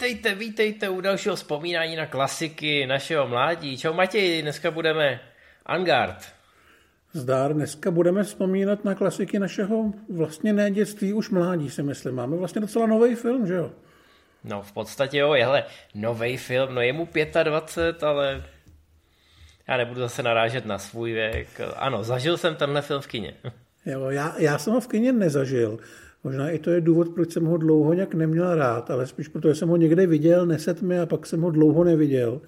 Vítejte, vítejte u dalšího vzpomínání na klasiky našeho mládí. Čau Matěj, dneska budeme Angard. Zdár, dneska budeme vzpomínat na klasiky našeho vlastně ne dětství, už mládí si myslím. Máme vlastně docela nový film, že jo? No v podstatě jo, hele, nový film, no je mu 25, ale já nebudu zase narážet na svůj věk. Ano, zažil jsem tenhle film v kině. Jo, já, já jsem ho v kině nezažil. Možná i to je důvod, proč jsem ho dlouho nějak neměl rád, ale spíš protože jsem ho někde viděl, neset mi a pak jsem ho dlouho neviděl.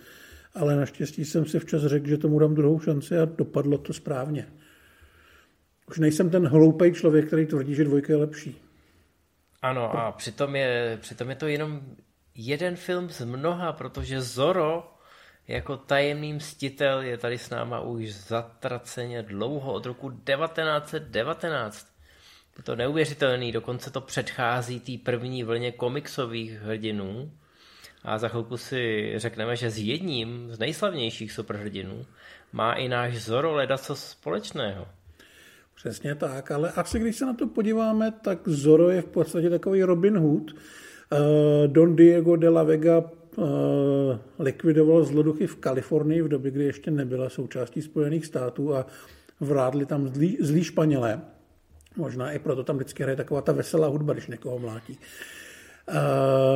Ale naštěstí jsem si včas řekl, že tomu dám druhou šanci a dopadlo to správně. Už nejsem ten hloupý člověk, který tvrdí, že dvojka je lepší. Ano, a přitom je, přitom je to jenom jeden film z mnoha, protože Zoro jako tajemný mstitel je tady s náma už zatraceně dlouho, od roku 1919. Je to neuvěřitelný, dokonce to předchází té první vlně komiksových hrdinů. A za chvilku si řekneme, že s jedním z nejslavnějších superhrdinů má i náš Zoro co společného. Přesně tak, ale asi když se na to podíváme, tak Zoro je v podstatě takový Robin Hood. Eh, Don Diego de la Vega eh, likvidoval zloduchy v Kalifornii v době, kdy ještě nebyla součástí Spojených států a vrádli tam zlí, zlí Španělé. Možná i proto tam vždycky hraje taková ta veselá hudba, když někoho mlátí. Uh,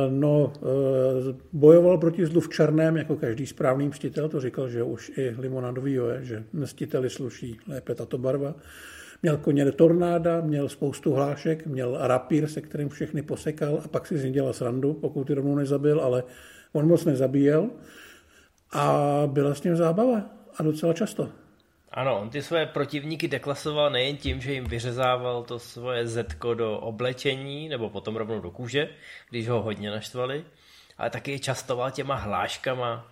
no, uh, bojoval proti zlu v černém, jako každý správný mstitel, to říkal, že už i limonádový je, že mstiteli sluší lépe tato barva. Měl koně tornáda, měl spoustu hlášek, měl rapír, se kterým všechny posekal a pak si z něj dělal srandu, pokud ty rovnou nezabil, ale on moc nezabíjel. A byla s ním zábava a docela často. Ano, on ty své protivníky deklasoval nejen tím, že jim vyřezával to svoje zetko do oblečení, nebo potom rovnou do kůže, když ho hodně naštvali, ale taky je častoval těma hláškama,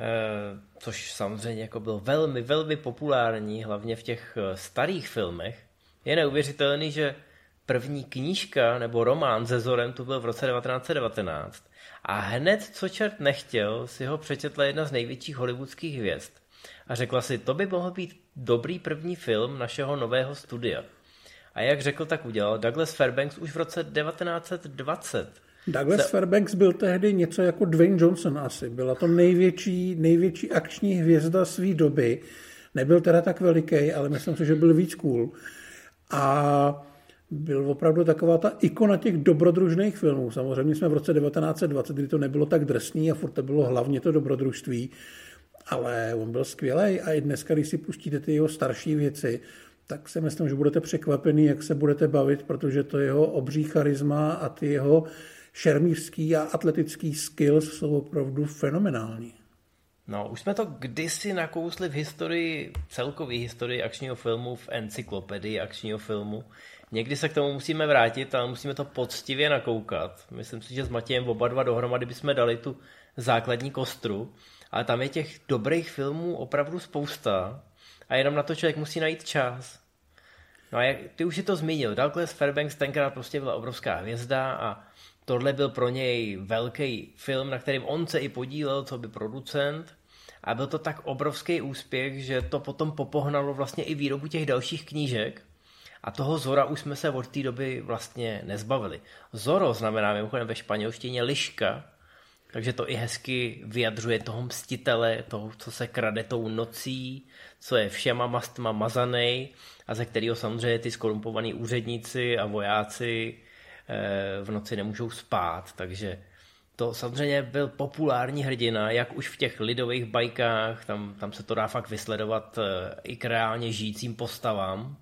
eh, což samozřejmě jako byl velmi, velmi populární, hlavně v těch eh, starých filmech. Je neuvěřitelný, že první knížka nebo román ze Zorem tu byl v roce 1919 a hned, co čert nechtěl, si ho přečetla jedna z největších hollywoodských hvězd a řekla si, to by mohl být dobrý první film našeho nového studia. A jak řekl, tak udělal. Douglas Fairbanks už v roce 1920 Douglas se... Fairbanks byl tehdy něco jako Dwayne Johnson asi. Byla to největší, největší akční hvězda své doby. Nebyl teda tak veliký, ale myslím si, že byl víc cool. A byl opravdu taková ta ikona těch dobrodružných filmů. Samozřejmě jsme v roce 1920, kdy to nebylo tak drsný a furt to bylo hlavně to dobrodružství ale on byl skvělý a i dneska, když si pustíte ty jeho starší věci, tak si myslím, že budete překvapený, jak se budete bavit, protože to jeho obří charisma a ty jeho šermířský a atletický skills jsou opravdu fenomenální. No, už jsme to kdysi nakousli v historii, celkové historii akčního filmu, v encyklopedii akčního filmu. Někdy se k tomu musíme vrátit, ale musíme to poctivě nakoukat. Myslím si, že s Matějem oba dva dohromady bychom dali tu základní kostru ale tam je těch dobrých filmů opravdu spousta a jenom na to člověk musí najít čas. No a jak, ty už si to zmínil, Douglas Fairbanks tenkrát prostě byla obrovská hvězda a tohle byl pro něj velký film, na kterým on se i podílel, co by producent a byl to tak obrovský úspěch, že to potom popohnalo vlastně i výrobu těch dalších knížek a toho Zora už jsme se od té doby vlastně nezbavili. Zoro znamená mimochodem ve španělštině liška takže to i hezky vyjadřuje toho mstitele, toho, co se krade tou nocí, co je všema mastma mazaný a ze kterého samozřejmě ty skorumpovaní úředníci a vojáci eh, v noci nemůžou spát. Takže to samozřejmě byl populární hrdina, jak už v těch lidových bajkách, tam, tam se to dá fakt vysledovat eh, i k reálně žijícím postavám,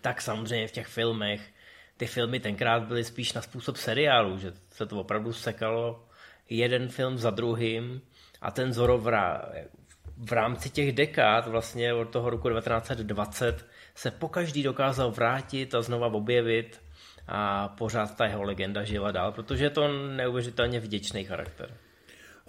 tak samozřejmě v těch filmech. Ty filmy tenkrát byly spíš na způsob seriálu, že se to opravdu sekalo jeden film za druhým a ten Zorro v, rá, v rámci těch dekád, vlastně od toho roku 1920, se po každý dokázal vrátit a znova objevit a pořád ta jeho legenda žila dál, protože je to neuvěřitelně vděčný charakter.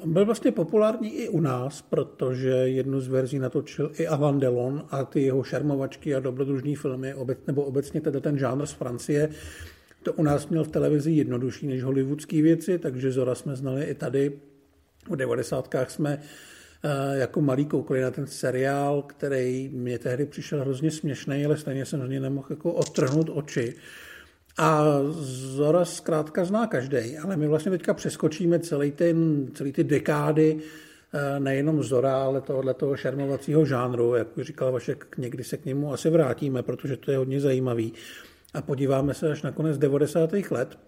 On byl vlastně populární i u nás, protože jednu z verzí natočil i Avan Delon a ty jeho šermovačky a dobrodružní filmy, nebo obecně teda ten žánr z Francie, to u nás měl v televizi jednodušší než hollywoodské věci, takže Zora jsme znali i tady. V 90. jsme eh, jako malý koukali na ten seriál, který mě tehdy přišel hrozně směšný, ale stejně jsem z něj nemohl jako odtrhnout oči. A Zora zkrátka zná každý, ale my vlastně teďka přeskočíme celý, ten, celý ty dekády, eh, nejenom Zora, ale tohohle toho šermovacího žánru, jak už říkal Vašek, někdy se k němu asi vrátíme, protože to je hodně zajímavý. A podíváme se až na konec 90. let,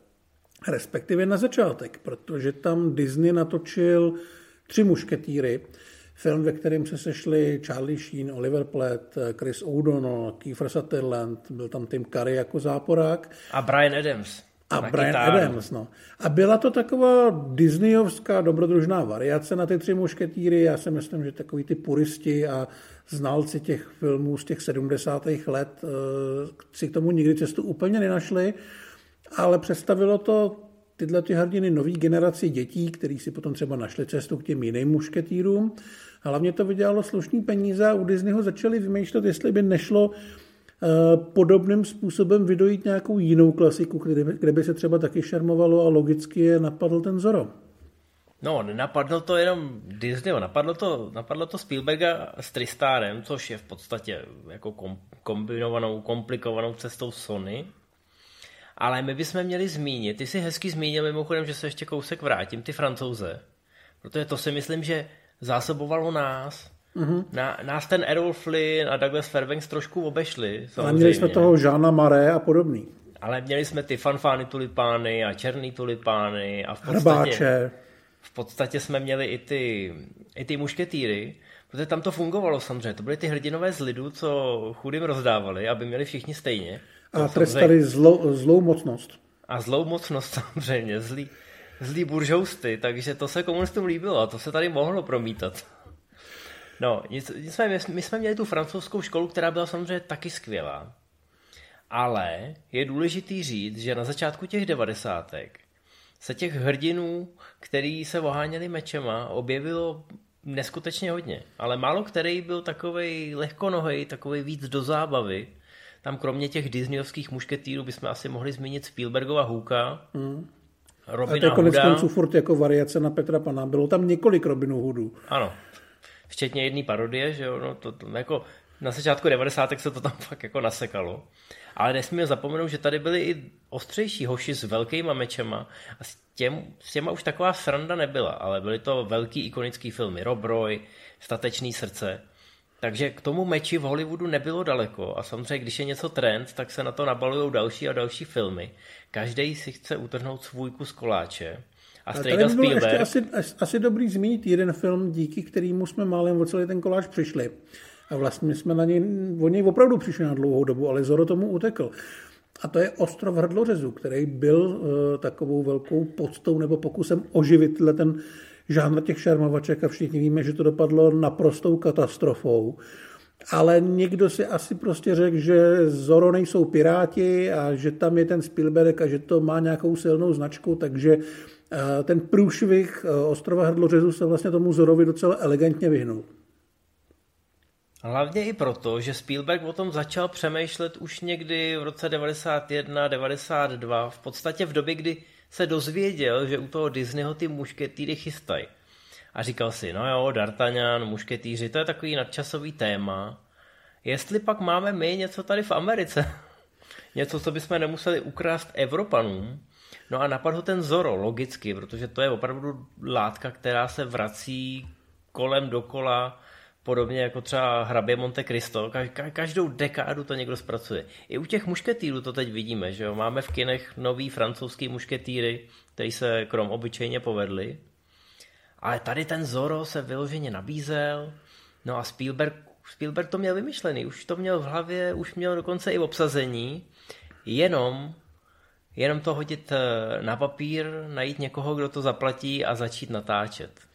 respektive na začátek, protože tam Disney natočil tři mušketýry, film, ve kterém se sešli Charlie Sheen, Oliver Platt, Chris O'Donnell, Kiefer Sutherland, byl tam Tim Curry jako záporák. A Brian Adams. A Brian kytáru. Adams, no. A byla to taková disneyovská dobrodružná variace na ty tři mušketýry. Já si myslím, že takový ty puristi a znalci těch filmů z těch 70. let eh, si k tomu nikdy cestu úplně nenašli, ale představilo to tyhle ty hrdiny nový generaci dětí, který si potom třeba našli cestu k těm jiným mušketýrům. Hlavně to vydělalo slušný peníze a u Disneyho začali vymýšlet, jestli by nešlo eh, podobným způsobem vydojít nějakou jinou klasiku, kde by, se třeba taky šermovalo a logicky je napadl ten Zoro. No, nenapadlo to jenom Disney, napadlo to, napadlo to Spielberga s Tristárem, což je v podstatě jako kom, kombinovanou, komplikovanou cestou Sony. Ale my bychom měli zmínit, ty si hezky zmínil mimochodem, že se ještě kousek vrátím, ty francouze. Protože to si myslím, že zásobovalo nás. Mm-hmm. Na, nás ten Errol Flynn a Douglas Fairbanks trošku obešli. A měli jsme toho Žána Maré a podobný. Ale měli jsme ty fanfány tulipány a černý tulipány a v podstatě, Hrbáče. V podstatě jsme měli i ty, i ty mušketýry, protože tam to fungovalo samozřejmě. To byly ty hrdinové z lidu, co chudým rozdávali, aby měli všichni stejně. A trestali zlou, zlou mocnost. A zlou mocnost samozřejmě, zlý, zlý buržousty, takže to se komunistům líbilo a to se tady mohlo promítat. No, nicméně my jsme měli tu francouzskou školu, která byla samozřejmě taky skvělá. Ale je důležitý říct, že na začátku těch devadesátek se těch hrdinů, který se oháněli mečema, objevilo neskutečně hodně. Ale málo který byl takovej lehkonohej, takový víc do zábavy. Tam kromě těch disneyovských mušketýrů bychom asi mohli zmínit Spielbergova Hooka, hmm. Robina A to je konec konců furt jako variace na Petra Pana. Bylo tam několik Robinů Hoodů. Ano. Včetně jedné parodie, že jo, no, to, to, jako na začátku 90. se to tam fakt jako nasekalo. Ale nesmíme zapomenout, že tady byli i ostřejší hoši s velkýma mečema a s, těm, s těma už taková sranda nebyla, ale byly to velký ikonický filmy. Rob Roy, Statečný srdce. Takže k tomu meči v Hollywoodu nebylo daleko a samozřejmě, když je něco trend, tak se na to nabalují další a další filmy. Každý si chce utrhnout svůj kus koláče. A Strejda Spielberg... Ještě asi, asi dobrý zmínit jeden film, díky kterému jsme málem o celý ten koláč přišli. A vlastně jsme na něj, o něj opravdu přišli na dlouhou dobu, ale Zoro tomu utekl. A to je Ostrov hrdlořezu, který byl uh, takovou velkou podstou nebo pokusem oživit ten žánr těch šarmovaček a všichni víme, že to dopadlo naprostou katastrofou. Ale někdo si asi prostě řekl, že Zoro nejsou piráti a že tam je ten Spielberg a že to má nějakou silnou značku, takže eh, ten průšvih eh, ostrova Hrdlořezu se vlastně tomu Zorovi docela elegantně vyhnul. Hlavně i proto, že Spielberg o tom začal přemýšlet už někdy v roce 91, 92, v podstatě v době, kdy se dozvěděl, že u toho Disneyho ty mušketýry chystají. A říkal si, no jo, D'Artagnan, mušketýři, to je takový nadčasový téma. Jestli pak máme my něco tady v Americe, něco, co bychom nemuseli ukrást Evropanům, no a napadl ten Zoro, logicky, protože to je opravdu látka, která se vrací kolem dokola, podobně jako třeba hrabě Monte Cristo, každou dekádu to někdo zpracuje. I u těch mušketýrů to teď vidíme, že jo? máme v kinech nový francouzský mušketýry, který se krom obyčejně povedli. Ale tady ten Zoro se vyloženě nabízel, no a Spielberg, Spielberg to měl vymyšlený, už to měl v hlavě, už měl dokonce i v obsazení, jenom jenom to hodit eh, na papír, najít někoho, kdo to zaplatí a začít natáčet.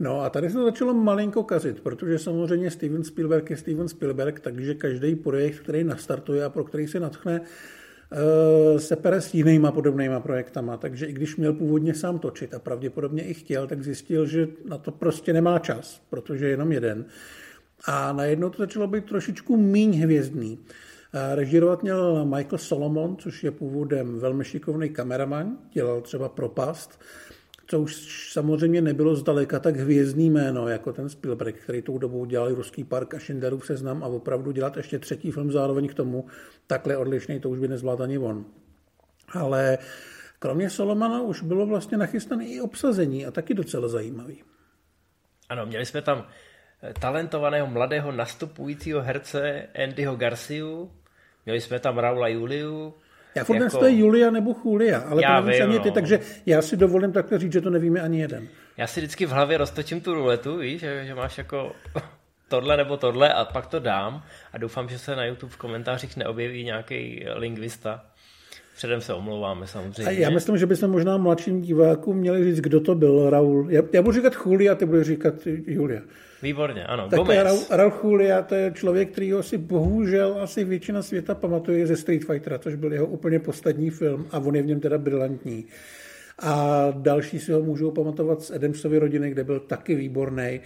No a tady se to začalo malinko kazit, protože samozřejmě Steven Spielberg je Steven Spielberg, takže každý projekt, který nastartuje a pro který se natchne, eh, se pere s jinýma podobnýma projektama, takže i když měl původně sám točit a pravděpodobně i chtěl, tak zjistil, že na to prostě nemá čas, protože je jenom jeden. A najednou to začalo být trošičku míň hvězdný. Eh, režírovat měl Michael Solomon, což je původem velmi šikovný kameraman, dělal třeba Propast, co už samozřejmě nebylo zdaleka tak hvězdný jméno jako ten Spielberg, který tou dobou dělal Ruský park a Schindlerův seznam a opravdu dělat ještě třetí film zároveň k tomu, takhle odlišný, to už by nezvládl ani on. Ale kromě Solomana už bylo vlastně nachystané i obsazení a taky docela zajímavý. Ano, měli jsme tam eh, talentovaného mladého nastupujícího herce Andyho Garciu, měli jsme tam Raula Juliu, já furt jako... je Julia nebo Julia, ale já to vím, ani ty, no. takže já si dovolím takhle říct, že to nevíme ani jeden. Já si vždycky v hlavě roztočím tu ruletu, víš, že, že máš jako tohle nebo tohle a pak to dám a doufám, že se na YouTube v komentářích neobjeví nějaký lingvista. Předem se omlouváme samozřejmě. A já myslím, že bychom možná mladším divákům měli říct, kdo to byl, Raul. Já, já budu říkat Julia, ty budeš říkat Julia. Výborně, ano. Tak Gomez. Raul, Raul Julia, to je člověk, který ho si bohužel asi většina světa pamatuje ze Street Fightera, což byl jeho úplně poslední film a on je v něm teda brilantní. A další si ho můžou pamatovat z Adamsovy rodiny, kde byl taky výborný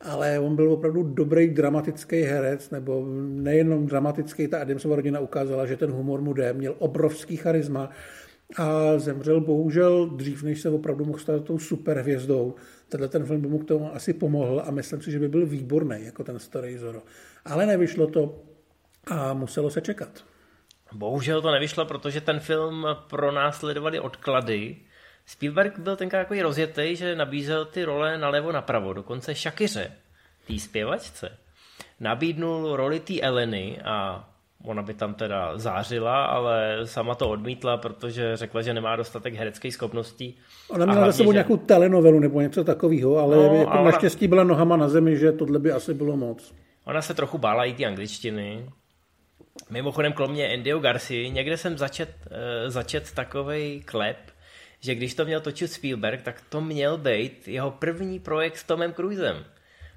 ale on byl opravdu dobrý dramatický herec, nebo nejenom dramatický, ta Adamsova rodina ukázala, že ten humor mu jde, měl obrovský charisma a zemřel bohužel dřív, než se opravdu mohl stát tou superhvězdou. Tenhle ten film by mu k tomu asi pomohl a myslím si, že by byl výborný, jako ten starý Zoro. Ale nevyšlo to a muselo se čekat. Bohužel to nevyšlo, protože ten film pro nás sledovali odklady, Spielberg byl tenkrát takový rozjetý, že nabízel ty role nalevo napravo, dokonce Shakiře, té zpěvačce. Nabídnul roli té Eleny a ona by tam teda zářila, ale sama to odmítla, protože řekla, že nemá dostatek hereckých schopností. Ona měla za sebou že... nějakou telenovelu nebo něco takového, ale no, jako ona... naštěstí byla nohama na zemi, že tohle by asi bylo moc. Ona se trochu bála i ty angličtiny. Mimochodem, kromě Andyho Garcia, někde jsem začet, uh, začet takový klep, že když to měl točit Spielberg, tak to měl být jeho první projekt s Tomem Cruisem.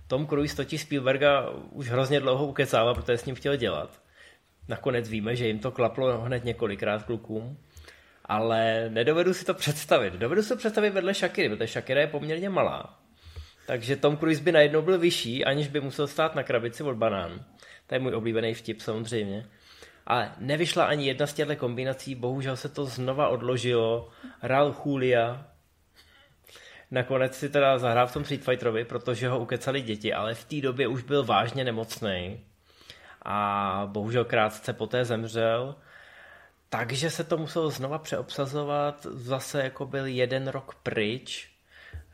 Tom Cruise totiž Spielberga už hrozně dlouho ukecával, protože s ním chtěl dělat. Nakonec víme, že jim to klaplo hned několikrát klukům. Ale nedovedu si to představit. Dovedu si to představit vedle Shakiry, protože Shakira je poměrně malá. Takže Tom Cruise by najednou byl vyšší, aniž by musel stát na krabici od banán. To je můj oblíbený vtip samozřejmě ale nevyšla ani jedna z těchto kombinací, bohužel se to znova odložilo. Ral Julia, nakonec si teda zahrál v tom Street Fighterovi, protože ho ukecali děti, ale v té době už byl vážně nemocný a bohužel krátce poté zemřel. Takže se to muselo znova přeobsazovat, zase jako byl jeden rok pryč.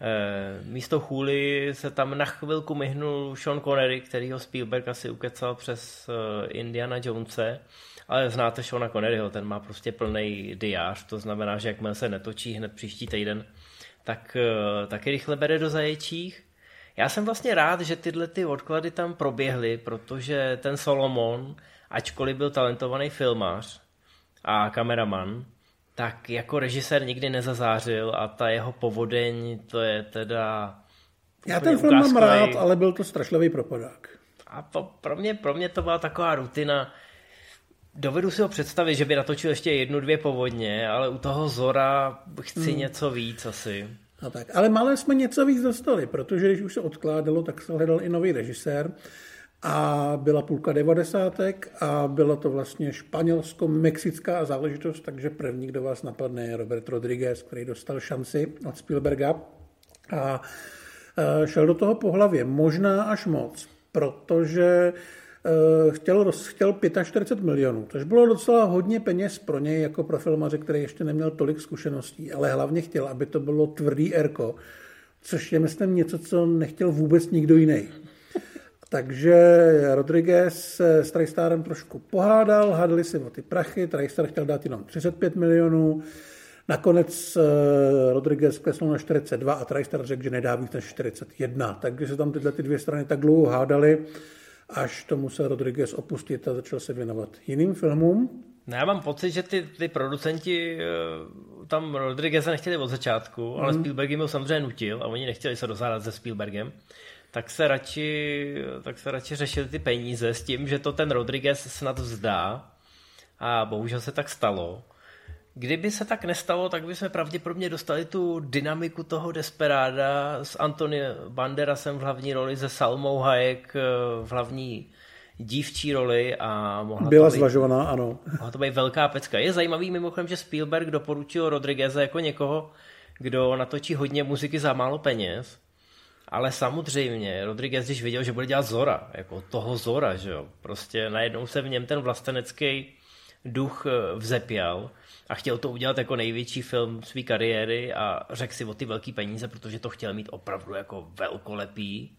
E, místo chůly se tam na chvilku myhnul Sean Connery, který ho Spielberg asi ukecal přes e, Indiana Jonese. Ale znáte Seana Conneryho, ten má prostě plný diář, to znamená, že jakmile se netočí hned příští týden, tak eh, taky rychle bere do zaječích. Já jsem vlastně rád, že tyhle ty odklady tam proběhly, protože ten Solomon, ačkoliv byl talentovaný filmář a kameraman, tak jako režisér nikdy nezazářil a ta jeho povodeň, to je teda... Já ten film mám rád, ale byl to strašlivý propadák. A po, pro, mě, pro mě to byla taková rutina, Dovedu si ho představit, že by natočil ještě jednu, dvě povodně, ale u toho Zora chci hmm. něco víc asi. No tak, ale malé jsme něco víc dostali, protože když už se odkládalo, tak se hledal i nový režisér. A byla půlka devadesátek a byla to vlastně španělsko-mexická záležitost, takže první, kdo vás napadne, je Robert Rodriguez, který dostal šanci od Spielberga. A e, šel do toho po hlavě, možná až moc, protože Eh, chtěl, chtěl 45 milionů, což bylo docela hodně peněz pro něj jako pro filmaře, který ještě neměl tolik zkušeností, ale hlavně chtěl, aby to bylo tvrdý erko, což je myslím něco, co nechtěl vůbec nikdo jiný. Takže Rodriguez se s Tristarem trošku pohádal, hádali si o ty prachy, Tristar chtěl dát jenom 35 milionů, Nakonec eh, Rodriguez klesnul na 42 a Tristar řekl, že nedá víc než 41. Takže se tam tyhle ty dvě strany tak dlouho hádali, až to musel Rodriguez opustit a začal se věnovat jiným filmům. No já mám pocit, že ty, ty producenti eh, tam Rodriguez nechtěli od začátku, mm. ale mhm. Spielberg jim ho samozřejmě nutil a oni nechtěli se dozádat se Spielbergem, tak se radši, tak se radši řešili ty peníze s tím, že to ten Rodriguez snad vzdá a bohužel se tak stalo. Kdyby se tak nestalo, tak bychom pravděpodobně dostali tu dynamiku toho Desperáda s Antony Banderasem v hlavní roli, se Salmou Hayek eh, v hlavní dívčí roli a mohla Byla to být, zvažovaná, ano. Mohla to být velká pecka. Je zajímavý mimochodem, že Spielberg doporučil Rodrigueze jako někoho, kdo natočí hodně muziky za málo peněz, ale samozřejmě Rodriguez, když viděl, že bude dělat Zora, jako toho Zora, že jo, prostě najednou se v něm ten vlastenecký duch eh, vzepěl a chtěl to udělat jako největší film své kariéry a řekl si o ty velké peníze, protože to chtěl mít opravdu jako velkolepý.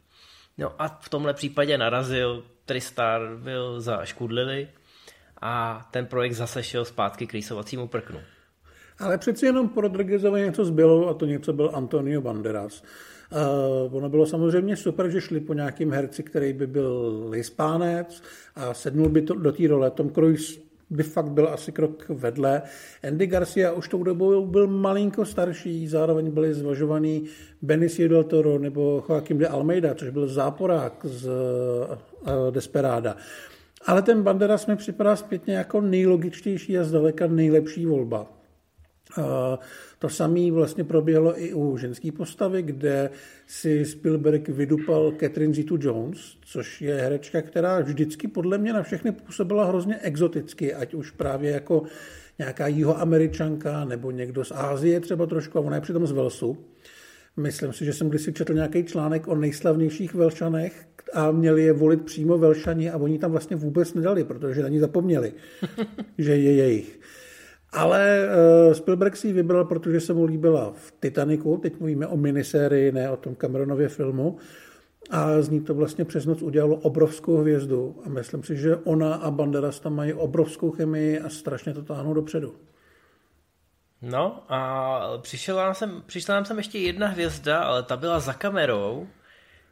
No a v tomhle případě narazil, Tristar byl za Škudlily a ten projekt zase šel zpátky k rýsovacímu prknu. Ale přeci jenom po Rodriguezovi něco zbylo a to něco byl Antonio Banderas. Uh, ono bylo samozřejmě super, že šli po nějakým herci, který by byl hispánec a sednul by to do té role. Tom Cruise by fakt byl asi krok vedle. Andy Garcia už tou dobou byl malinko starší, zároveň byli zvažovaný Benicio del Toro nebo Joaquim de Almeida, což byl záporák z uh, Desperada. Ale ten Banderas mi připadá zpětně jako nejlogičtější a zdaleka nejlepší volba. To samé vlastně proběhlo i u ženské postavy, kde si Spielberg vydupal Catherine Zeta-Jones, což je herečka, která vždycky podle mě na všechny působila hrozně exoticky, ať už právě jako nějaká jihoameričanka nebo někdo z Ázie třeba trošku, a ona je přitom z Velsu. Myslím si, že jsem kdysi četl nějaký článek o nejslavnějších Velšanech a měli je volit přímo Velšani a oni tam vlastně vůbec nedali, protože na ní zapomněli, že je jejich. Ale uh, Spielberg si ji vybral, protože se mu líbila v Titaniku, teď mluvíme o minisérii, ne o tom Cameronově filmu, a z ní to vlastně přes noc udělalo obrovskou hvězdu a myslím si, že ona a Banderas tam mají obrovskou chemii a strašně to táhnou dopředu. No a přišla nám sem, přišla nám sem ještě jedna hvězda, ale ta byla za kamerou.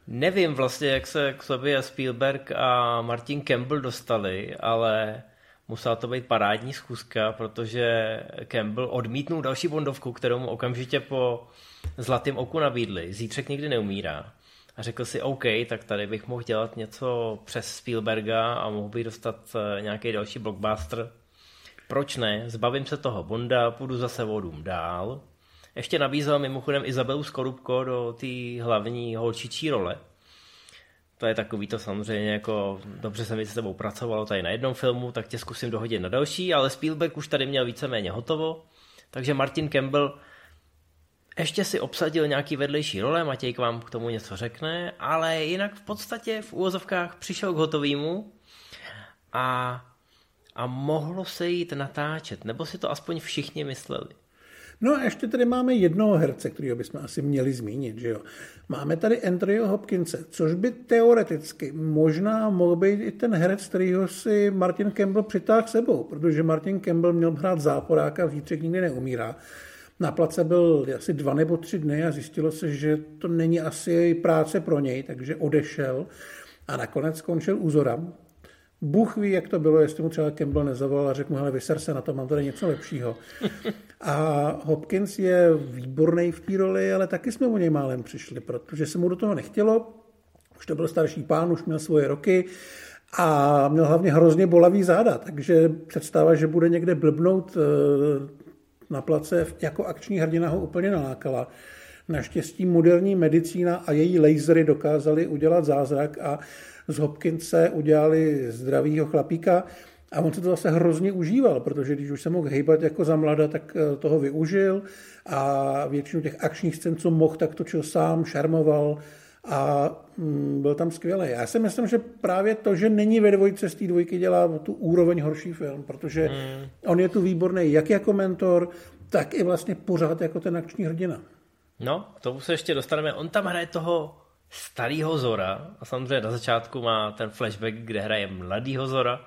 Nevím vlastně, jak se k sobě Spielberg a Martin Campbell dostali, ale musela to být parádní schůzka, protože Campbell odmítnul další bondovku, kterou mu okamžitě po zlatém oku nabídli. Zítřek nikdy neumírá. A řekl si, OK, tak tady bych mohl dělat něco přes Spielberga a mohl bych dostat eh, nějaký další blockbuster. Proč ne? Zbavím se toho Bonda, půjdu zase vodům dál. Ještě nabízel mimochodem Izabelu Skorupko do té hlavní holčičí role to je takový to samozřejmě jako dobře jsem s tebou pracoval tady na jednom filmu, tak tě zkusím dohodit na další, ale Spielberg už tady měl víceméně hotovo, takže Martin Campbell ještě si obsadil nějaký vedlejší role, Matěj k vám k tomu něco řekne, ale jinak v podstatě v úvozovkách přišel k hotovýmu a, a mohlo se jít natáčet, nebo si to aspoň všichni mysleli. No a ještě tady máme jednoho herce, kterého bychom asi měli zmínit. Že jo? Máme tady Andrew Hopkinse, což by teoreticky možná mohl být i ten herec, kterýho si Martin Campbell přitáhl sebou, protože Martin Campbell měl hrát záporáka, v Zítřek nikdy neumírá. Na place byl asi dva nebo tři dny a zjistilo se, že to není asi práce pro něj, takže odešel a nakonec skončil u Zora, Bůh ví, jak to bylo, jestli mu třeba Campbell nezavolal a řekl mu, hele, vyser se na to, mám tady něco lepšího. A Hopkins je výborný v té roli, ale taky jsme o něj málem přišli, protože se mu do toho nechtělo. Už to byl starší pán, už měl svoje roky a měl hlavně hrozně bolavý záda, takže představa, že bude někde blbnout eh, na place jako akční hrdina ho úplně nalákala. Naštěstí moderní medicína a její lasery dokázali udělat zázrak a z Hopkinse udělali zdravýho chlapíka a on se to zase hrozně užíval, protože když už se mohl hejbat jako za mlada, tak eh, toho využil a většinu těch akčních scén, co mohl, tak točil sám, šarmoval a mm, byl tam skvělý. Já si myslím, že právě to, že není ve dvojce z té dvojky, dělá tu úroveň horší film, protože mm. on je tu výborný jak jako mentor, tak i vlastně pořád jako ten akční hrdina. No, k tomu se ještě dostaneme. On tam hraje toho starého Zora a samozřejmě na začátku má ten flashback, kde hraje mladýho Zora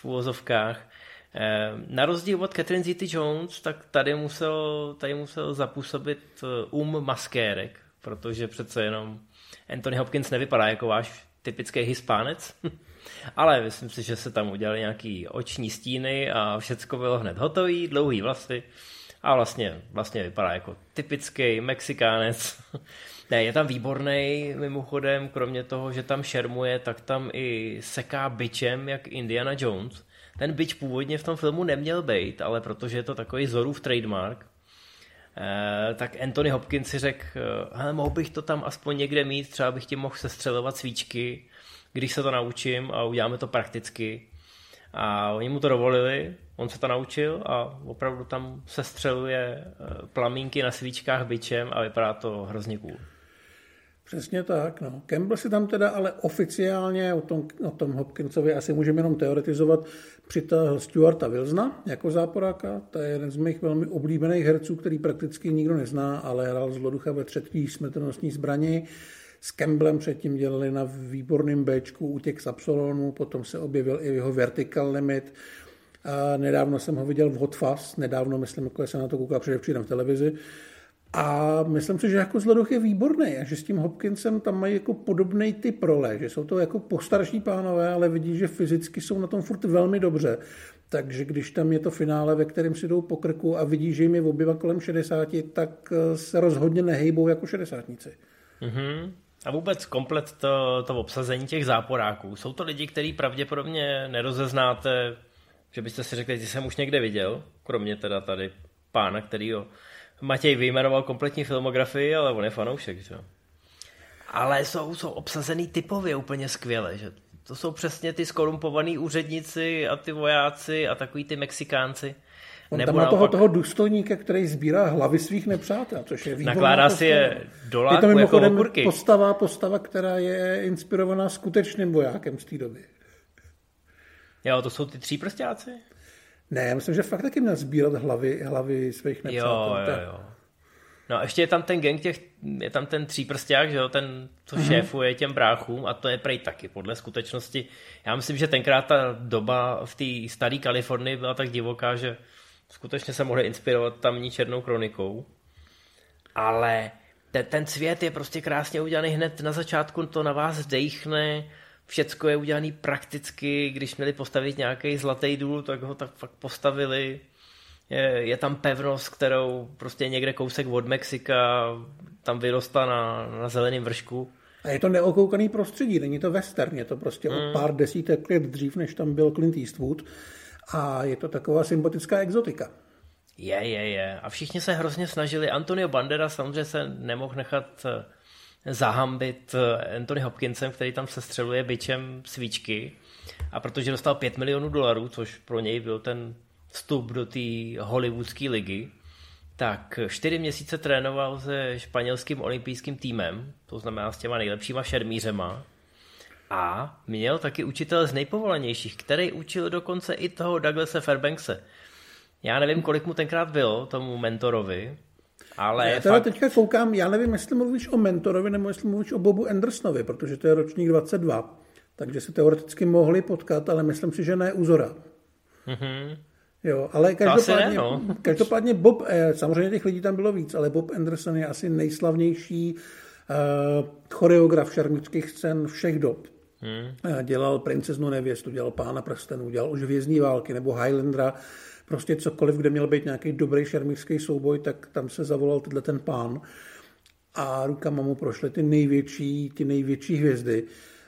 v úvozovkách. Eh, na rozdíl od Catherine Zeta-Jones, tak tady musel, tady musel zapůsobit eh, um maskérek, protože přece jenom Anthony Hopkins nevypadá jako váš typický hispánec, ale myslím si, že se tam udělali nějaký oční stíny a všecko bylo hned hotový, dlouhý vlasy a vlastně, vlastně vypadá jako typický Mexikánec. Ne, je tam výborný, mimochodem, kromě toho, že tam šermuje, tak tam i seká byčem, jak Indiana Jones. Ten byč původně v tom filmu neměl být, ale protože je to takový Zorův trademark, eh, tak Anthony Hopkins si řekl, hele, mohl bych to tam aspoň někde mít, třeba bych ti mohl sestřelovat svíčky, když se to naučím a uděláme to prakticky. A oni mu to dovolili, on se to naučil a opravdu tam sestřeluje eh, plamínky na svíčkách byčem a vypadá to hrozně cool. Přesně tak. No. Campbell si tam teda ale oficiálně o tom, o tom Hopkinsovi asi můžeme jenom teoretizovat, přitáhl Stuarta Wilsona jako záporáka. To je jeden z mých velmi oblíbených herců, který prakticky nikdo nezná, ale hrál zloducha ve třetí smrtelnostní zbrani. S Campbellem předtím dělali na výborném Bčku útěk z Absolonu, potom se objevil i jeho Vertical Limit. A nedávno jsem ho viděl v Hot Fuzz, nedávno, myslím, jako jsem na to koukal předevčírem v televizi. A myslím si, že jako zloduch je výborný a že s tím Hopkinsem tam mají jako podobný typ role, že jsou to jako postarší pánové, ale vidí, že fyzicky jsou na tom furt velmi dobře. Takže když tam je to finále, ve kterém si jdou po krku a vidí, že jim je obyva kolem 60, tak eh, se rozhodně nehejbou jako šedesátníci. Mm-hmm. A vůbec komplet to, to obsazení těch záporáků. Jsou to lidi, který pravděpodobně nerozeznáte, že byste si řekli, že jsem už někde viděl, kromě teda tady pána, který ho Matěj vyjmenoval kompletní filmografii, ale on je fanoušek, že? Ale jsou, jsou obsazený typově úplně skvěle, že? To jsou přesně ty skorumpovaný úředníci a ty vojáci a takový ty Mexikánci. On Nebo tam má toho, toho důstojníka, který sbírá hlavy svých nepřátel, což je výborná Nakládá postava. si je do láku je to jako okurky. postava, postava, která je inspirovaná skutečným vojákem z té doby. Jo, to jsou ty tří prstáci? Ne, já myslím, že fakt taky měl sbírat hlavy, hlavy svých nepřátel. Jo, jo, jo. No a ještě je tam ten gang těch, je tam ten tříprsták, že jo, ten, co mm-hmm. šéfuje těm bráchům a to je prej taky podle skutečnosti. Já myslím, že tenkrát ta doba v té staré Kalifornii byla tak divoká, že skutečně se mohli inspirovat tamní černou kronikou. Ale ten, ten svět je prostě krásně udělaný hned na začátku, to na vás dejchne, všecko je udělané prakticky, když měli postavit nějaký zlatý důl, tak ho tak fakt postavili. Je, je tam pevnost, kterou prostě někde kousek od Mexika tam vyrostla na, na zeleném vršku. A je to neokoukaný prostředí, není to western, je to prostě mm. o pár desítek let dřív, než tam byl Clint Eastwood a je to taková sympatická exotika. Je, je, je. A všichni se hrozně snažili. Antonio Bandera samozřejmě se nemohl nechat eh, zahambit eh, Anthony Hopkinsem, který tam sestřeluje byčem svíčky. A protože dostal 5 milionů dolarů, což pro něj byl ten vstup do té hollywoodské ligy, tak čtyři měsíce trénoval se španělským olympijským týmem, to znamená s těma nejlepšíma šermířema. A měl taky učitel z nejpovolenějších, který učil dokonce i toho Douglasa Fairbankse. Já nevím, kolik mu tenkrát bylo, tomu mentorovi, ale já teda fakt... teďka koukám, já nevím, jestli mluvíš o mentorovi nebo jestli mluvíš o Bobu Andersonovi, protože to je ročník 22, takže se teoreticky mohli potkat, ale myslím si, že ne Uzora. Mm-hmm. Jo, ale každopádně, ne, no. každopádně Bob, eh, samozřejmě těch lidí tam bylo víc, ale Bob Anderson je asi nejslavnější uh, choreograf šarmických scén všech dob. Hmm. Dělal princeznu nevěstu, dělal pána prstenů, dělal už vězní války nebo Highlandera, prostě cokoliv, kde měl být nějaký dobrý šermířský souboj, tak tam se zavolal tenhle ten pán a rukama mu prošly ty největší, ty největší hvězdy.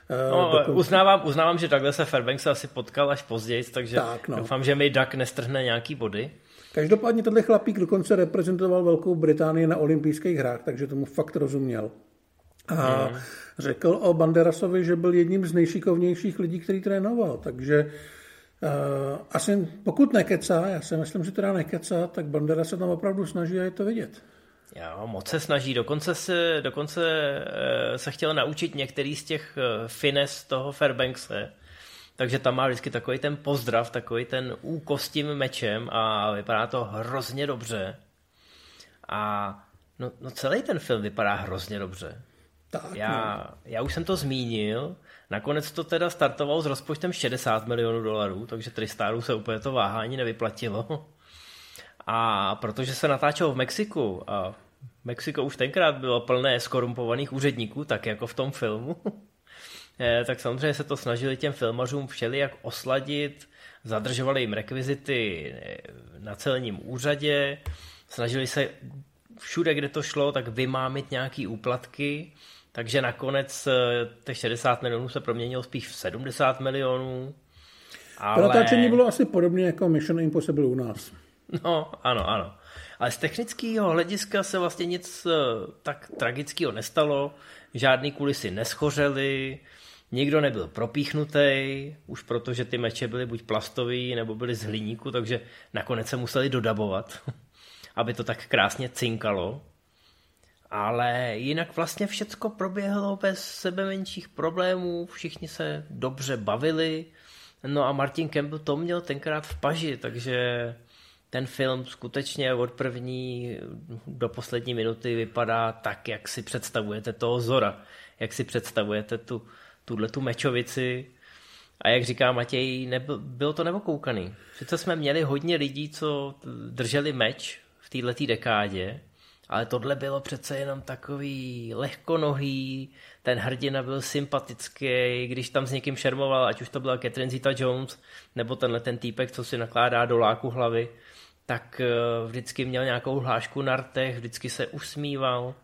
Eh, no, dokonce... uznávám, uznávám, že takhle se Fairbanks asi potkal až později, takže tak, no. doufám, že mi Duck nestrhne nějaký body. Každopádně tenhle chlapík dokonce reprezentoval Velkou Británii na olympijských hrách, takže tomu fakt rozuměl. A hmm. řekl o Banderasovi, že byl jedním z nejšikovnějších lidí, který trénoval, takže Uh, asi pokud nekecá, já si myslím, že teda nekecá, tak Bandera se tam opravdu snaží a je to vidět. Jo, moc se snaží. Dokonce se, dokonce uh, se chtěl naučit některý z těch uh, fines toho Fairbankse. Takže tam má vždycky takový ten pozdrav, takový ten úkos tím mečem a vypadá to hrozně dobře. A no, no celý ten film vypadá hrozně dobře. Tak, já, no. já už jsem to zmínil, Nakonec to teda startovalo s rozpočtem 60 milionů dolarů, takže Tristaru se úplně to váhání nevyplatilo. A protože se natáčelo v Mexiku a Mexiko už tenkrát bylo plné skorumpovaných úředníků, tak jako v tom filmu, eh, tak samozřejmě se to snažili těm filmařům všeli jak osladit, zadržovali jim rekvizity eh, na celním úřadě, snažili se všude, kde to šlo, tak vymámit nějaký úplatky, takže nakonec eh, těch 60 milionů se proměnilo spíš v 70 milionů. Ale... To natáčení bylo asi podobně jako Mission Impossible u nás. No, ano, ano. Ale z technického hlediska se vlastně nic eh, tak tragického nestalo. Žádný kulisy neschořely, nikdo nebyl propíchnutý, už protože ty meče byly buď plastový, nebo byly z hliníku, takže nakonec se museli dodabovat, aby to tak krásně cinkalo. Ale jinak vlastně všecko proběhlo bez sebe menších problémů, všichni se dobře bavili, no a Martin Campbell to měl tenkrát v paži, takže ten film skutečně od první do poslední minuty vypadá tak, jak si představujete toho Zora, jak si představujete tu, tuhle tu mečovici, a jak říká Matěj, nebyl, bylo to nebokoukaný. Sice jsme měli hodně lidí, co drželi meč v této dekádě, ale tohle bylo přece jenom takový lehkonohý, ten hrdina byl sympatický, když tam s někým šermoval, ať už to byla Catherine Zeta-Jones, nebo tenhle ten týpek, co si nakládá do láku hlavy, tak eh, vždycky měl nějakou hlášku na rtech, vždycky se usmíval,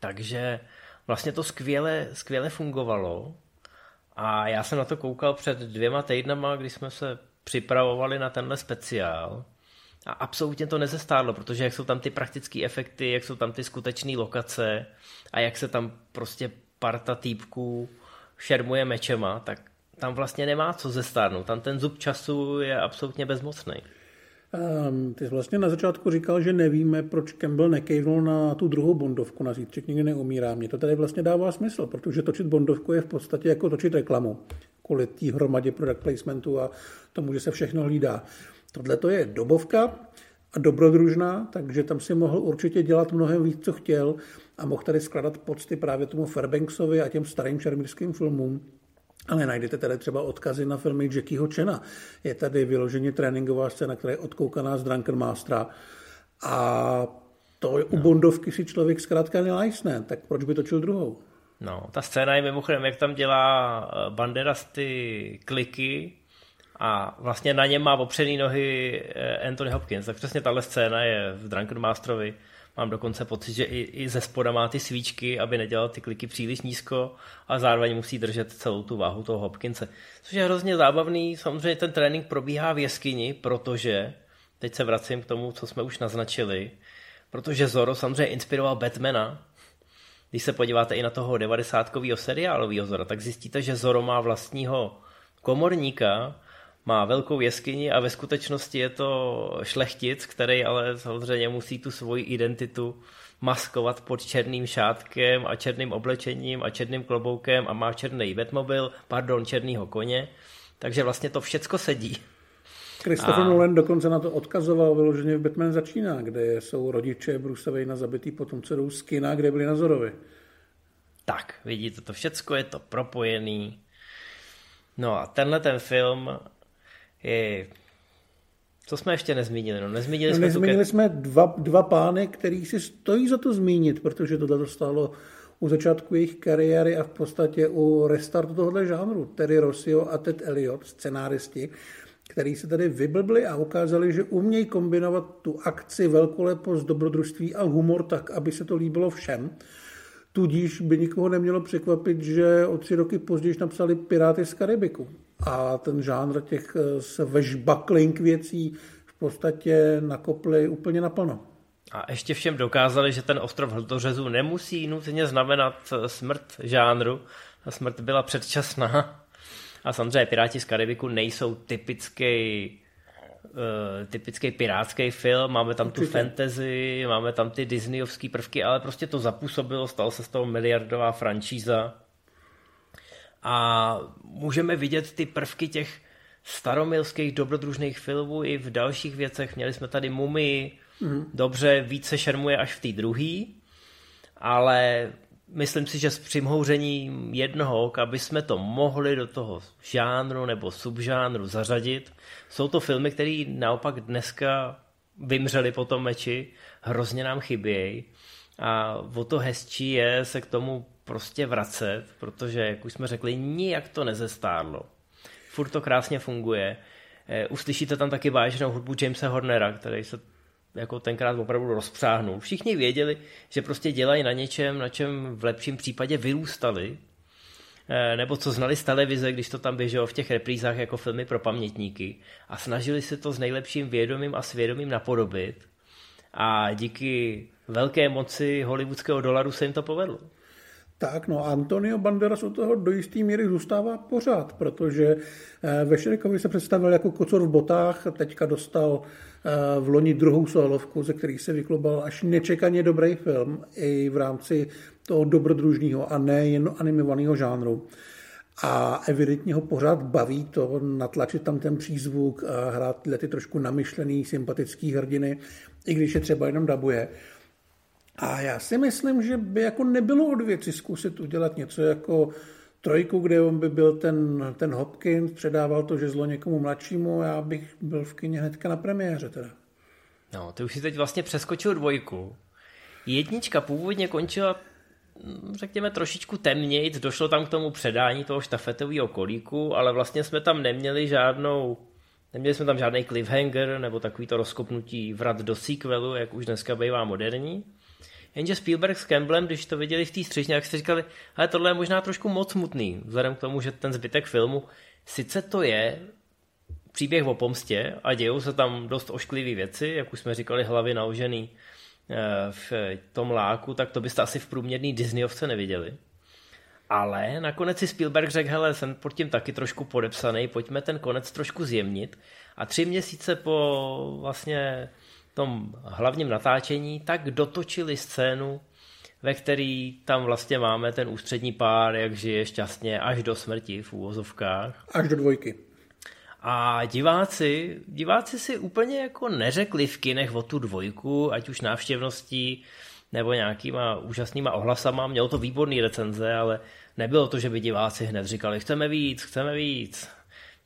takže vlastně to skvěle, skvěle fungovalo. A já jsem na to koukal před dvěma týdnama, když jsme se připravovali na tenhle speciál a absolutně to nezestárlo, protože jak jsou tam ty praktické efekty, jak jsou tam ty skutečné lokace a jak se tam prostě parta týpků šermuje mečema, tak tam vlastně nemá co zestárnout. Tam ten zub času je absolutně bezmocný. Um, ty jsi vlastně na začátku říkal, že nevíme, proč Campbell nekejvnul na tu druhou bondovku na Zítřek nikdy neumírá. Mně to tady vlastně dává smysl, protože točit bondovku je v podstatě jako točit reklamu kvůli té hromadě product placementu a tomu, že se všechno hlídá. Tohle to je dobovka a dobrodružná, takže tam si mohl určitě dělat mnohem víc, co chtěl a mohl tady skladat pocty právě tomu Fairbanksovi a těm starým šermírským filmům. Ale najdete tady třeba odkazy na filmy Jackieho Chena. Je tady vyloženě tréninková scéna, která je odkoukaná z Drunken Mastera. A to je u no. Bondovky si člověk zkrátka nelajsne, tak proč by točil druhou? No, ta scéna je mimochodem, jak tam dělá eh, Banderas ty kliky a vlastně na něm má opřený nohy eh, Anthony Hopkins. Tak přesně tahle scéna je v Drunken Masterovi Mám dokonce pocit, že i, i ze spoda má ty svíčky, aby nedělal ty kliky příliš nízko a zároveň musí držet celou tu váhu toho Hopkinse. Což je hrozně zábavný. Samozřejmě ten trénink probíhá v jeskyni, protože, teď se vracím k tomu, co jsme už naznačili, protože Zoro samozřejmě inspiroval Batmana. Když se podíváte i na toho 90-kového seriálového Zora, tak zjistíte, že Zoro má vlastního komorníka, má velkou jeskyni a ve skutečnosti je to šlechtic, který ale samozřejmě musí tu svoji identitu maskovat pod černým šátkem a černým oblečením a černým kloboukem a má černý vetmobil, pardon, černýho koně. Takže vlastně to všecko sedí. Christopher a... Nolan dokonce na to odkazoval vyloženě v Batman začíná, kde jsou rodiče Bruce Wayne zabitý, potom co jdou z kina, kde byli na Zorovi. Tak, vidíte, to všecko je to propojený. No a tenhle ten film je... Co jsme ještě nezmínili? No, nezmínili no, jsme, nezmínili tu... jsme dva, dva pány, který si stojí za to zmínit, protože tohle dostalo u začátku jejich kariéry a v podstatě u restartu tohohle žánru. Terry Rossio a Ted Elliot, scenáristi, který se tady vyblbli a ukázali, že umějí kombinovat tu akci, velkolepost, dobrodružství a humor tak, aby se to líbilo všem. Tudíž by nikoho nemělo překvapit, že o tři roky později napsali Piráty z Karibiku a ten žánr těch eh, svešbakling věcí v podstatě nakopli úplně naplno. A ještě všem dokázali, že ten ostrov hldořezů nemusí nutně znamenat eh, smrt žánru. Ta smrt byla předčasná. A samozřejmě Piráti z Karibiku nejsou typický uh, typický pirátský film, máme tam Určitě. tu fantasy, máme tam ty disneyovské prvky, ale prostě to zapůsobilo, stalo se z toho miliardová franšíza a můžeme vidět ty prvky těch staromilských dobrodružných filmů i v dalších věcech. Měli jsme tady Mumii, mm. dobře, více šermuje až v té druhé, ale myslím si, že s přimhouřením jednoho oka jsme to mohli do toho žánru nebo subžánru zařadit. Jsou to filmy, které naopak dneska vymřely po tom meči, hrozně nám chybějí a o to hezčí je se k tomu prostě vracet, protože, jak už jsme řekli, nijak to nezestárlo. Furt to krásně funguje. Eh, uslyšíte tam taky vážnou hudbu Jamesa Hornera, který se jako tenkrát opravdu rozpřáhnul. Všichni věděli, že prostě dělají na něčem, na čem v lepším případě vyrůstali, eh, nebo co znali z televize, když to tam běželo v těch reprízách jako filmy pro pamětníky a snažili se to s nejlepším vědomím a svědomím napodobit a díky velké moci hollywoodského dolaru se jim to povedlo. Tak, no Antonio Banderas u toho do jisté míry zůstává pořád, protože eh, ve Šerikovi se představil jako kocor v botách, teďka dostal eh, v loni druhou solovku, ze kterých se vyklubal až nečekaně dobrý film i v rámci toho dobrodružního a ne jen animovaného žánru. A evidentně ho pořád baví to natlačit tam ten přízvuk a hrát tyhle ty trošku namyšlený, sympatický hrdiny, i když je třeba jenom dabuje. A já si myslím, že by jako nebylo od věci zkusit udělat něco jako trojku, kde on by byl ten, ten Hopkins, předával to žezlo někomu mladšímu, já bych byl v kyně hnedka na premiéře teda. No, ty už si teď vlastně přeskočil dvojku. Jednička původně končila mm, řekněme trošičku temnějc, došlo tam k tomu předání toho štafetového kolíku, ale vlastně jsme tam neměli žádnou Neměli jsme tam žádný cliffhanger nebo takový to rozkopnutí vrat do sequelu, jak už dneska bývá moderní. Jenže Spielberg s Campbellem, když to viděli v té střižně, jak si říkali, ale tohle je možná trošku moc smutný, vzhledem k tomu, že ten zbytek filmu, sice to je příběh o pomstě a dějou se tam dost ošklivé věci, jak už jsme říkali, hlavy naložený eh, v tom láku, tak to byste asi v průměrný Disneyovce neviděli. Ale nakonec si Spielberg řekl, hele, jsem pod tím taky trošku podepsaný, pojďme ten konec trošku zjemnit. A tři měsíce po vlastně tom hlavním natáčení, tak dotočili scénu, ve který tam vlastně máme ten ústřední pár, jak žije šťastně až do smrti v úvozovkách. Až do dvojky. A diváci, diváci si úplně jako neřekli v kinech o tu dvojku, ať už návštěvností nebo nějakýma úžasnýma ohlasama. Mělo to výborný recenze, ale nebylo to, že by diváci hned říkali, chceme víc, chceme víc.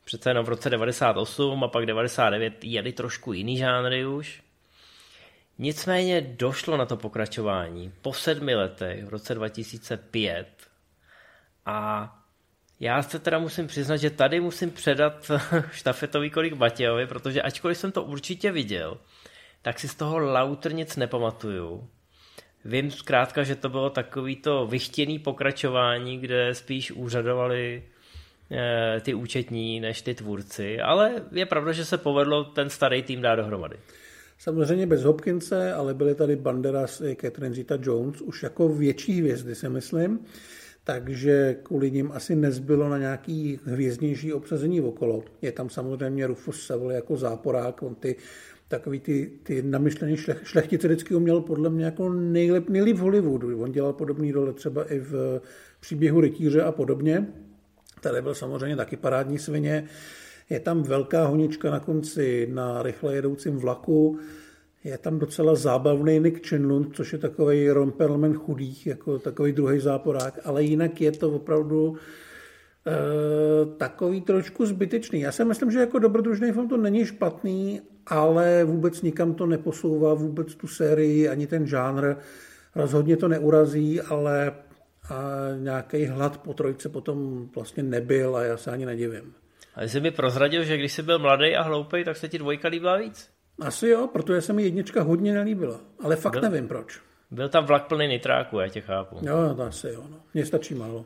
Přece jenom v roce 98 a pak 99 jeli trošku jiný žánry už. Nicméně došlo na to pokračování po sedmi letech v roce 2005 a já se teda musím přiznat, že tady musím předat štafetový kolik Matějovi, protože ačkoliv jsem to určitě viděl, tak si z toho lauter nic nepamatuju. Vím zkrátka, že to bylo takový to vychtěný pokračování, kde spíš úřadovali e, ty účetní než ty tvůrci, ale je pravda, že se povedlo ten starý tým dát dohromady. Samozřejmě bez Hopkinse, ale byly tady Banderas i Catherine Zeta-Jones, už jako větší hvězdy, si myslím. Takže kvůli ním asi nezbylo na nějaký hvězdnější obsazení okolo. Je tam samozřejmě Rufus Sewell jako záporák, on ty takový ty, ty namyšlený šlech, šlechtice vždycky uměl podle mě jako nejlep, nejlíp v Hollywoodu. On dělal podobný role třeba i v příběhu rytíře a podobně. Tady byl samozřejmě taky parádní svině. Je tam velká honička na konci na rychle jedoucím vlaku. Je tam docela zábavný Nick Chinlund, což je takový Ron Perlman chudých, jako takový druhý záporák, ale jinak je to opravdu e, takový trošku zbytečný. Já si myslím, že jako dobrodružný film to není špatný, ale vůbec nikam to neposouvá, vůbec tu sérii, ani ten žánr. Rozhodně to neurazí, ale a nějaký hlad po trojce potom vlastně nebyl a já se ani nedivím. A jsi mi prozradil, že když jsi byl mladý a hloupý, tak se ti dvojka líbila víc? Asi jo, protože se mi jednička hodně nelíbila. Ale fakt byl, nevím proč. Byl tam vlak plný nitráku, já tě chápu. Jo, to asi jo. No. Mně stačí málo.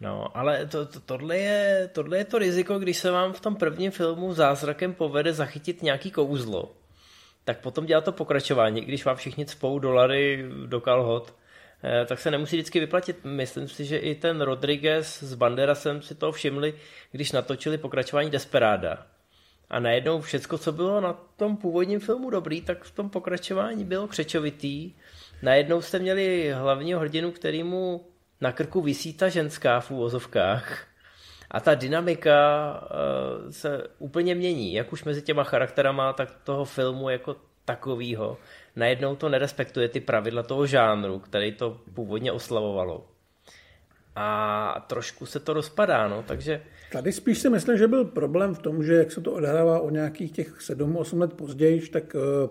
No, ale to, to, tohle, je, tohle je to riziko, když se vám v tom prvním filmu zázrakem povede zachytit nějaký kouzlo, tak potom dělá to pokračování, když vám všichni cpou dolary do kalhot, tak se nemusí vždycky vyplatit. Myslím si, že i ten Rodriguez s Banderasem si to všimli, když natočili pokračování Desperada. A najednou všecko, co bylo na tom původním filmu dobrý, tak v tom pokračování bylo křečovitý. Najednou jste měli hlavního hrdinu, kterýmu na krku vysí ta ženská v úvozovkách. A ta dynamika uh, se úplně mění, jak už mezi těma charakterama, tak toho filmu jako takovýho najednou to nerespektuje ty pravidla toho žánru, který to původně oslavovalo. A trošku se to rozpadá, no, takže... Tady spíš si myslím, že byl problém v tom, že jak se to odehrává o nějakých těch 7-8 let později, tak uh,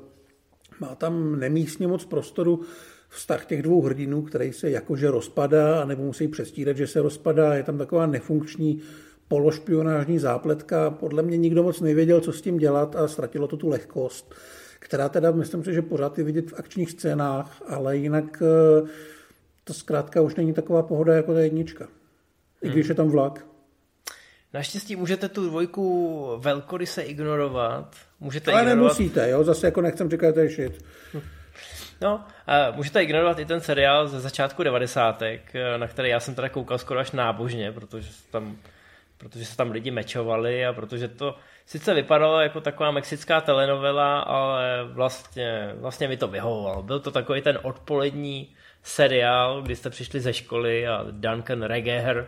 má tam nemístně moc prostoru vztah těch dvou hrdinů, který se jakože rozpadá, nebo musí přestírat, že se rozpadá. Je tam taková nefunkční pološpionážní zápletka. Podle mě nikdo moc nevěděl, co s tím dělat a ztratilo to tu lehkost která teda myslím si, že pořád je vidět v akčních scénách, ale jinak eh, to zkrátka už není taková pohoda jako ta jednička. I hmm. když je tam vlak. Naštěstí můžete tu dvojku velkoryse ignorovat. Můžete Ale ignorovat... nemusíte, jo? Zase jako nechcem říkat, je shit. No, a můžete ignorovat i ten seriál ze začátku 90. na který já jsem teda koukal skoro až nábožně, protože tam protože se tam lidi mečovali a protože to sice vypadalo jako taková mexická telenovela, ale vlastně, vlastně mi to vyhovovalo. Byl to takový ten odpolední seriál, kdy jste přišli ze školy a Duncan Regeher,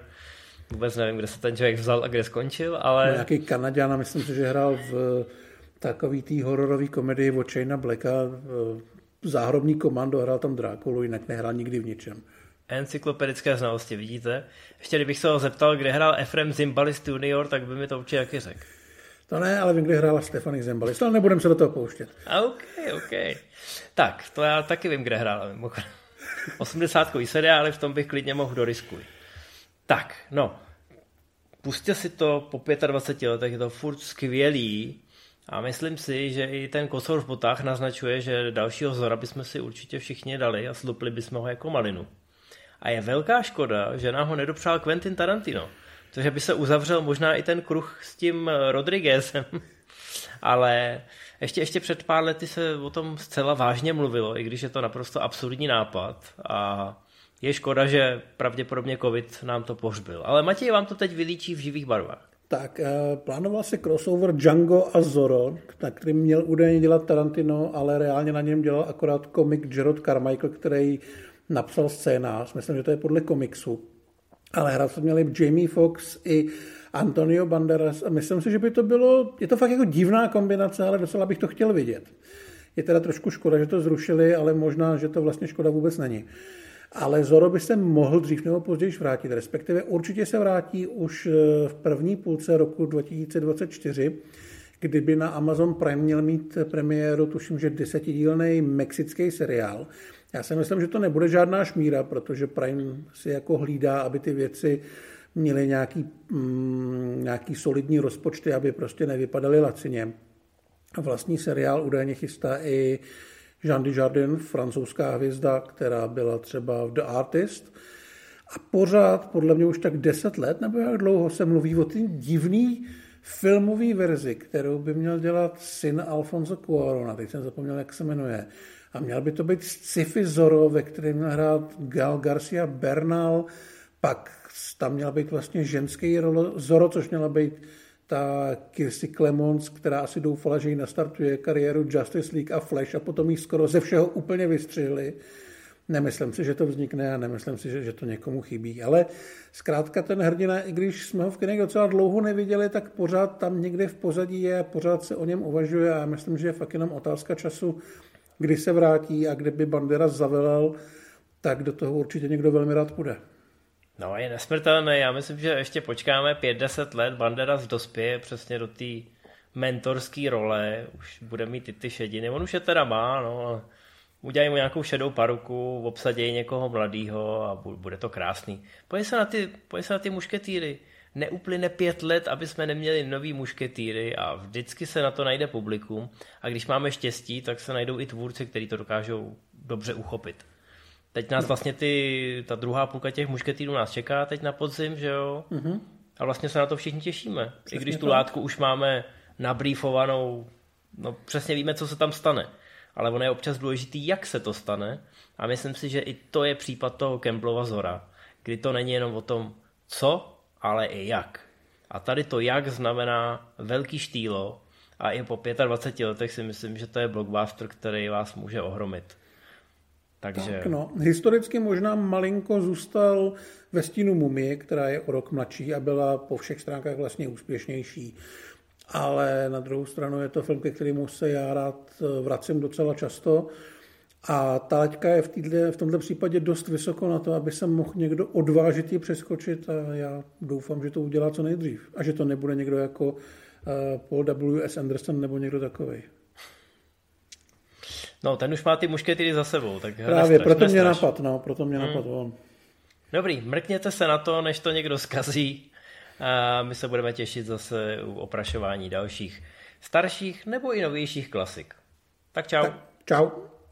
vůbec nevím, kde se ten člověk vzal a kde skončil, ale... No, nějaký Kanaděn, myslím si, že hrál v takový tý hororový komedii od Shayna Blacka, záhrobní komando, hrál tam Drákulu, jinak nehrál nikdy v ničem encyklopedické znalosti, vidíte? Ještě kdybych se ho zeptal, kde hrál Efrem Zimbalist junior, tak by mi to určitě taky řekl. To ne, ale vím, kde hrála Stefany Zimbalist, ale nebudem se do toho pouštět. OK, OK. Tak, to já taky vím, kde hrála. 80 seriály, v tom bych klidně mohl doriskuj. Tak, no. Pustě si to po 25 letech, je to furt skvělý. A myslím si, že i ten kosor v botách naznačuje, že dalšího Zora bychom si určitě všichni dali a slupli bychom ho jako malinu. A je velká škoda, že nám ho nedopřál Quentin Tarantino. Cože by se uzavřel možná i ten kruh s tím eh, Rodriguezem. Ale ještě, ještě před pár lety se o tom zcela vážně mluvilo, i když je to naprosto absurdní nápad. A je škoda, že pravděpodobně covid nám to pohřbil. Ale Matěj vám to teď vylíčí v živých barvách. Tak, eh, plánoval se crossover Django a Zoro, na kterým měl údajně dělat Tarantino, ale reálně na něm dělal akorát komik Gerard Carmichael, který napsal scénář, myslím, že to je podle komiksu, ale hrát se měli Jamie Fox i Antonio Banderas a myslím si, že by to bylo, je to fakt jako divná kombinace, ale docela bych to chtěl vidět. Je teda trošku škoda, že to zrušili, ale možná, že to vlastně škoda vůbec není. Ale Zoro by se mohl dřív nebo později vrátit, respektive určitě se vrátí už eh, v první půlce roku 2024, kdyby na Amazon Prime měl mít premiéru, tuším, že desetidílný mexický seriál, já si myslím, že to nebude žádná šmíra, protože Prime si jako hlídá, aby ty věci měly nějaký, mm, nějaký solidní rozpočty, aby prostě nevypadaly lacině. A vlastní seriál údajně chystá i Jean Dujardin, francouzská hvězda, která byla třeba v The Artist. A pořád, podle mě už tak 10 let, nebo jak dlouho se mluví o té divný filmové verzi, kterou by měl dělat syn Alfonso Cuarona, teď jsem zapomněl, jak se jmenuje. A měl by to být sci-fi Zoro, ve kterém hrát Gal Garcia Bernal, pak tam měla být vlastně ženský rolo Zoro, což měla být ta Kirsty Clemons, která asi doufala, že jí nastartuje kariéru Justice League a Flash a potom jí skoro ze všeho úplně vystřihli. Nemyslím si, že to vznikne a nemyslím si, že, že to někomu chybí. Ale zkrátka ten hrdina, i když jsme ho v kinech docela dlouho neviděli, tak pořád tam někde v pozadí je pořád se o něm uvažuje a já myslím, že je fakt jenom otázka času, kdy se vrátí a kdyby Bandera zavelel, tak do toho určitě někdo velmi rád půjde. No je nesmrtelný, já myslím, že ještě počkáme 5-10 let, Banderas dospěje přesně do té mentorské role, už bude mít ty, ty šediny, on už je teda má, no, udělají mu nějakou šedou paruku, obsadějí někoho mladýho a bude to krásný. Pojď se na ty, pojď se na ty mušketýry, neuplyne pět let, aby jsme neměli nový mušketýry a vždycky se na to najde publikum a když máme štěstí, tak se najdou i tvůrci, kteří to dokážou dobře uchopit. Teď nás no. vlastně ty, ta druhá půlka těch mušketýrů nás čeká teď na podzim, že jo? Mm-hmm. A vlastně se na to všichni těšíme. Přesně I když tu tak. látku už máme nabrýfovanou, no přesně víme, co se tam stane. Ale ono je občas důležitý, jak se to stane. A myslím si, že i to je případ toho Kemplova Zora, kdy to není jenom o tom, co ale i jak. A tady to jak znamená velký štýlo a i po 25 letech si myslím, že to je blockbuster, který vás může ohromit. Takže... Tak no, historicky možná malinko zůstal ve stínu Mumie, která je o rok mladší a byla po všech stránkách vlastně úspěšnější. Ale na druhou stranu je to film, ke kterému se já rád vracím docela často. A ta laťka je v, týdle, v tomto případě dost vysoko na to, aby se mohl někdo odvážit ji přeskočit a já doufám, že to udělá co nejdřív. A že to nebude někdo jako eh, Paul W.S. Anderson nebo někdo takový. No, ten už má ty mušketýry za sebou, tak Právě, nestraš, proto nestraš. mě napad, no, proto mě hmm. napad on. Dobrý, mrkněte se na to, než to někdo zkazí. A my se budeme těšit zase u oprašování dalších starších nebo i novějších klasik. Tak čau. Tak, čau.